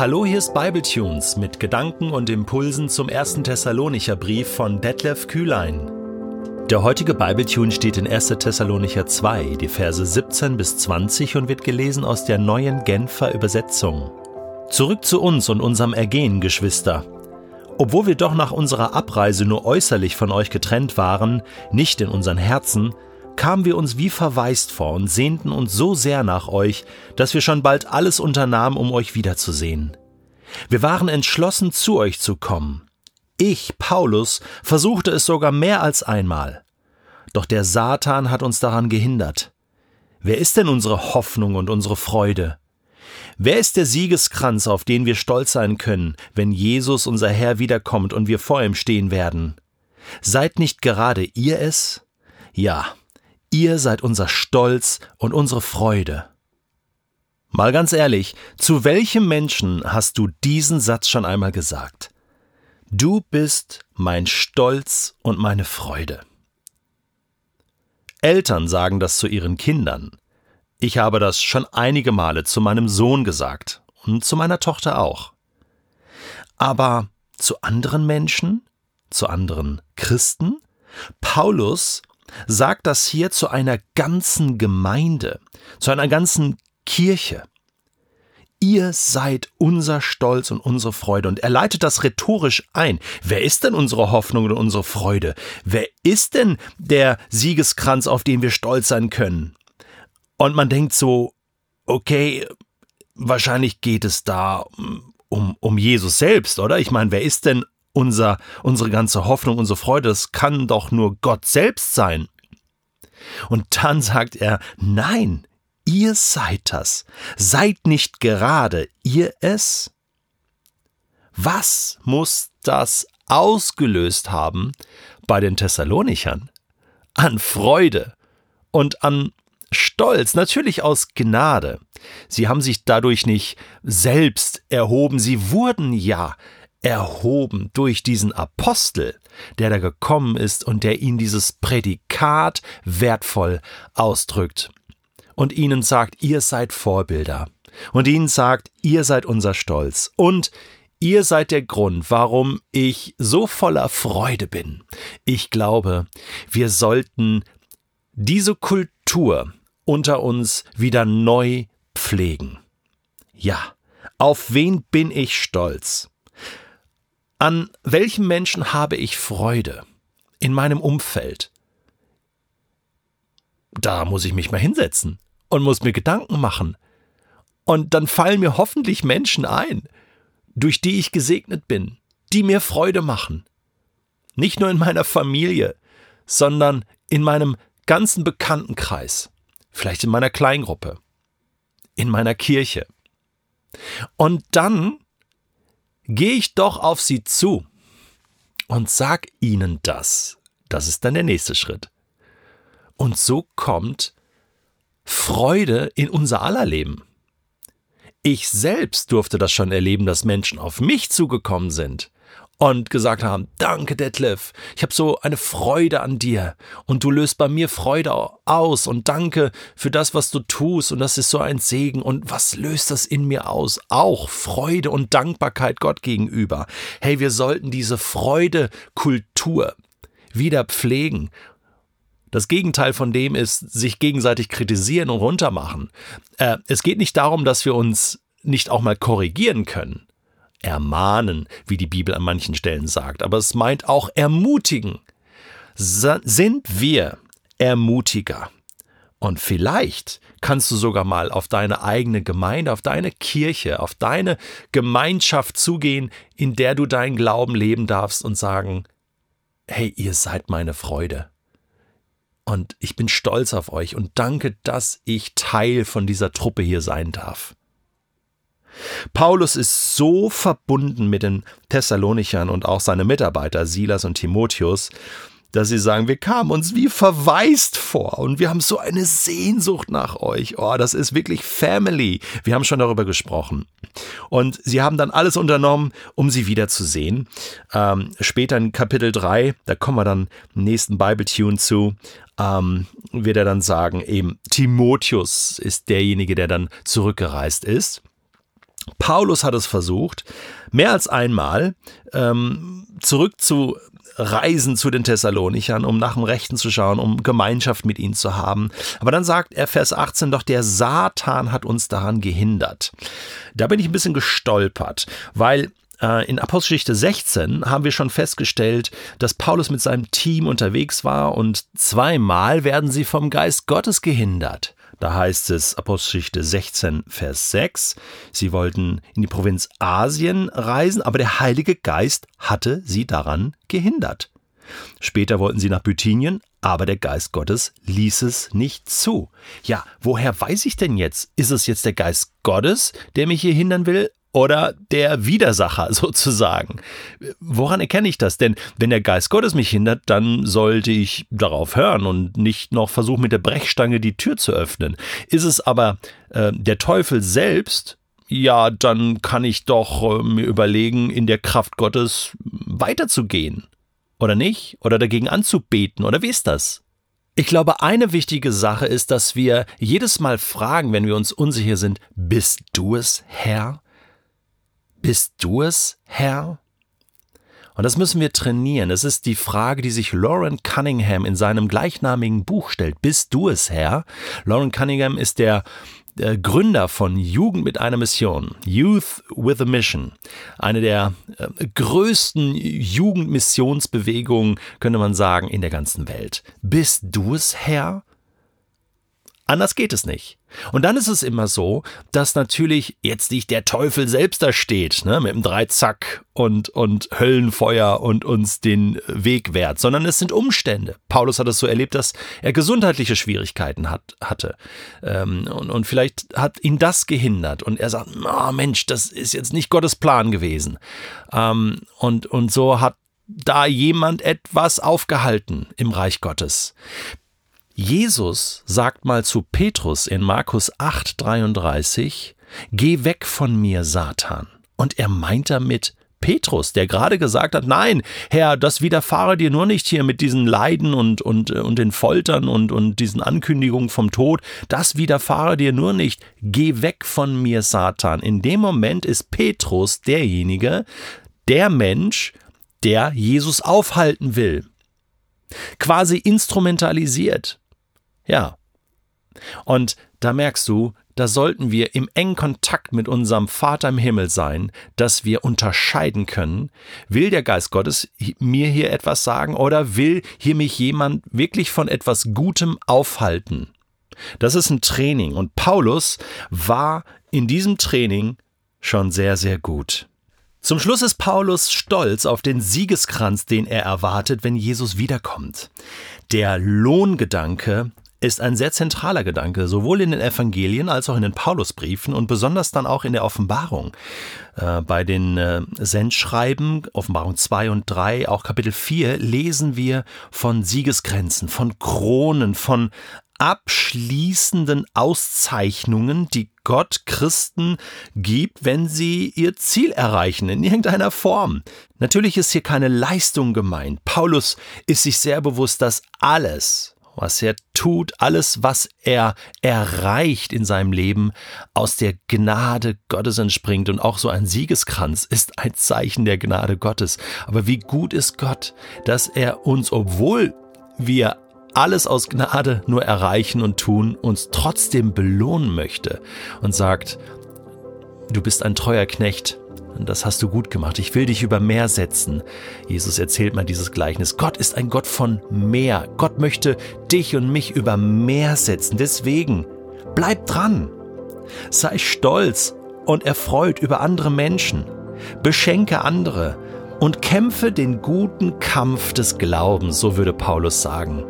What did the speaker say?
Hallo, hier ist Bibletunes mit Gedanken und Impulsen zum ersten Thessalonicher Brief von Detlef Kühlein. Der heutige Bibletune steht in 1. Thessalonicher 2, die Verse 17 bis 20 und wird gelesen aus der neuen Genfer Übersetzung. Zurück zu uns und unserem Ergehen, Geschwister. Obwohl wir doch nach unserer Abreise nur äußerlich von euch getrennt waren, nicht in unseren Herzen, kamen wir uns wie verwaist vor und sehnten uns so sehr nach euch, dass wir schon bald alles unternahmen, um euch wiederzusehen. Wir waren entschlossen, zu euch zu kommen. Ich, Paulus, versuchte es sogar mehr als einmal. Doch der Satan hat uns daran gehindert. Wer ist denn unsere Hoffnung und unsere Freude? Wer ist der Siegeskranz, auf den wir stolz sein können, wenn Jesus unser Herr wiederkommt und wir vor ihm stehen werden? Seid nicht gerade ihr es? Ja, Ihr seid unser Stolz und unsere Freude. Mal ganz ehrlich, zu welchem Menschen hast du diesen Satz schon einmal gesagt? Du bist mein Stolz und meine Freude. Eltern sagen das zu ihren Kindern. Ich habe das schon einige Male zu meinem Sohn gesagt und zu meiner Tochter auch. Aber zu anderen Menschen, zu anderen Christen? Paulus sagt das hier zu einer ganzen Gemeinde, zu einer ganzen Kirche. Ihr seid unser Stolz und unsere Freude. Und er leitet das rhetorisch ein. Wer ist denn unsere Hoffnung und unsere Freude? Wer ist denn der Siegeskranz, auf den wir stolz sein können? Und man denkt so, okay, wahrscheinlich geht es da um, um Jesus selbst, oder? Ich meine, wer ist denn unser, unsere ganze Hoffnung, unsere Freude, das kann doch nur Gott selbst sein. Und dann sagt er, nein, ihr seid das. Seid nicht gerade ihr es? Was muss das ausgelöst haben bei den Thessalonichern? An Freude und an Stolz, natürlich aus Gnade. Sie haben sich dadurch nicht selbst erhoben, sie wurden ja erhoben durch diesen Apostel, der da gekommen ist und der ihnen dieses Prädikat wertvoll ausdrückt und ihnen sagt, ihr seid Vorbilder und ihnen sagt, ihr seid unser Stolz und Ihr seid der Grund, warum ich so voller Freude bin. Ich glaube, wir sollten diese Kultur unter uns wieder neu pflegen. Ja, auf wen bin ich stolz? An welchem Menschen habe ich Freude in meinem Umfeld? Da muss ich mich mal hinsetzen und muss mir Gedanken machen. Und dann fallen mir hoffentlich Menschen ein, durch die ich gesegnet bin, die mir Freude machen. Nicht nur in meiner Familie, sondern in meinem ganzen Bekanntenkreis, vielleicht in meiner Kleingruppe, in meiner Kirche. Und dann gehe ich doch auf sie zu und sag ihnen das. Das ist dann der nächste Schritt. Und so kommt Freude in unser aller Leben. Ich selbst durfte das schon erleben, dass Menschen auf mich zugekommen sind und gesagt haben, danke Detlef, ich habe so eine Freude an dir und du löst bei mir Freude aus und danke für das, was du tust und das ist so ein Segen und was löst das in mir aus? Auch Freude und Dankbarkeit Gott gegenüber. Hey, wir sollten diese Freudekultur wieder pflegen. Das Gegenteil von dem ist, sich gegenseitig kritisieren und runtermachen. Äh, es geht nicht darum, dass wir uns nicht auch mal korrigieren können ermahnen, wie die Bibel an manchen Stellen sagt, aber es meint auch ermutigen. Sind wir Ermutiger? Und vielleicht kannst du sogar mal auf deine eigene Gemeinde, auf deine Kirche, auf deine Gemeinschaft zugehen, in der du deinen Glauben leben darfst und sagen, hey, ihr seid meine Freude. Und ich bin stolz auf euch und danke, dass ich Teil von dieser Truppe hier sein darf. Paulus ist so verbunden mit den Thessalonichern und auch seine Mitarbeiter Silas und Timotheus, dass sie sagen, wir kamen uns wie verwaist vor und wir haben so eine Sehnsucht nach euch. Oh, das ist wirklich Family. Wir haben schon darüber gesprochen. Und sie haben dann alles unternommen, um sie wiederzusehen. Ähm, später in Kapitel 3, da kommen wir dann im nächsten Bible-Tune zu, ähm, wird er dann sagen, eben Timotheus ist derjenige, der dann zurückgereist ist. Paulus hat es versucht, mehr als einmal ähm, zurück zu reisen zu den Thessalonichern, um nach dem Rechten zu schauen, um Gemeinschaft mit ihnen zu haben. Aber dann sagt er Vers 18 doch, der Satan hat uns daran gehindert. Da bin ich ein bisschen gestolpert, weil äh, in Apostelgeschichte 16 haben wir schon festgestellt, dass Paulus mit seinem Team unterwegs war und zweimal werden sie vom Geist Gottes gehindert. Da heißt es Apostelgeschichte 16, Vers 6, sie wollten in die Provinz Asien reisen, aber der Heilige Geist hatte sie daran gehindert. Später wollten sie nach Bithynien, aber der Geist Gottes ließ es nicht zu. Ja, woher weiß ich denn jetzt? Ist es jetzt der Geist Gottes, der mich hier hindern will, oder der Widersacher sozusagen. Woran erkenne ich das? Denn wenn der Geist Gottes mich hindert, dann sollte ich darauf hören und nicht noch versuchen, mit der Brechstange die Tür zu öffnen. Ist es aber äh, der Teufel selbst, ja, dann kann ich doch äh, mir überlegen, in der Kraft Gottes weiterzugehen. Oder nicht? Oder dagegen anzubeten? Oder wie ist das? Ich glaube, eine wichtige Sache ist, dass wir jedes Mal fragen, wenn wir uns unsicher sind, bist du es, Herr? Bist du es, Herr? Und das müssen wir trainieren. Es ist die Frage, die sich Lauren Cunningham in seinem gleichnamigen Buch stellt. Bist du es, Herr? Lauren Cunningham ist der der Gründer von Jugend mit einer Mission, Youth with a Mission, eine der äh, größten Jugendmissionsbewegungen, könnte man sagen, in der ganzen Welt. Bist du es, Herr? Anders geht es nicht. Und dann ist es immer so, dass natürlich jetzt nicht der Teufel selbst da steht, ne, mit dem Dreizack und, und Höllenfeuer und uns den Weg wehrt, sondern es sind Umstände. Paulus hat es so erlebt, dass er gesundheitliche Schwierigkeiten hat, hatte. Ähm, und, und vielleicht hat ihn das gehindert. Und er sagt, oh Mensch, das ist jetzt nicht Gottes Plan gewesen. Ähm, und, und so hat da jemand etwas aufgehalten im Reich Gottes. Jesus sagt mal zu Petrus in Markus 8:33, Geh weg von mir, Satan. Und er meint damit Petrus, der gerade gesagt hat, nein, Herr, das widerfahre dir nur nicht hier mit diesen Leiden und, und, und den Foltern und, und diesen Ankündigungen vom Tod, das widerfahre dir nur nicht, geh weg von mir, Satan. In dem Moment ist Petrus derjenige, der Mensch, der Jesus aufhalten will. Quasi instrumentalisiert. Ja. Und da merkst du, da sollten wir im engen Kontakt mit unserem Vater im Himmel sein, dass wir unterscheiden können, will der Geist Gottes mir hier etwas sagen oder will hier mich jemand wirklich von etwas Gutem aufhalten. Das ist ein Training und Paulus war in diesem Training schon sehr, sehr gut. Zum Schluss ist Paulus stolz auf den Siegeskranz, den er erwartet, wenn Jesus wiederkommt. Der Lohngedanke ist ein sehr zentraler Gedanke, sowohl in den Evangelien als auch in den Paulusbriefen und besonders dann auch in der Offenbarung. Äh, bei den äh, Sendschreiben, Offenbarung 2 und 3, auch Kapitel 4, lesen wir von Siegesgrenzen, von Kronen, von abschließenden Auszeichnungen, die Gott Christen gibt, wenn sie ihr Ziel erreichen, in irgendeiner Form. Natürlich ist hier keine Leistung gemeint. Paulus ist sich sehr bewusst, dass alles, was er tut, alles, was er erreicht in seinem Leben, aus der Gnade Gottes entspringt. Und auch so ein Siegeskranz ist ein Zeichen der Gnade Gottes. Aber wie gut ist Gott, dass er uns, obwohl wir alles aus Gnade nur erreichen und tun, uns trotzdem belohnen möchte und sagt, du bist ein treuer Knecht, das hast du gut gemacht. Ich will dich über mehr setzen. Jesus erzählt mal dieses Gleichnis. Gott ist ein Gott von mehr. Gott möchte dich und mich über mehr setzen. Deswegen bleib dran. Sei stolz und erfreut über andere Menschen. Beschenke andere und kämpfe den guten Kampf des Glaubens, so würde Paulus sagen.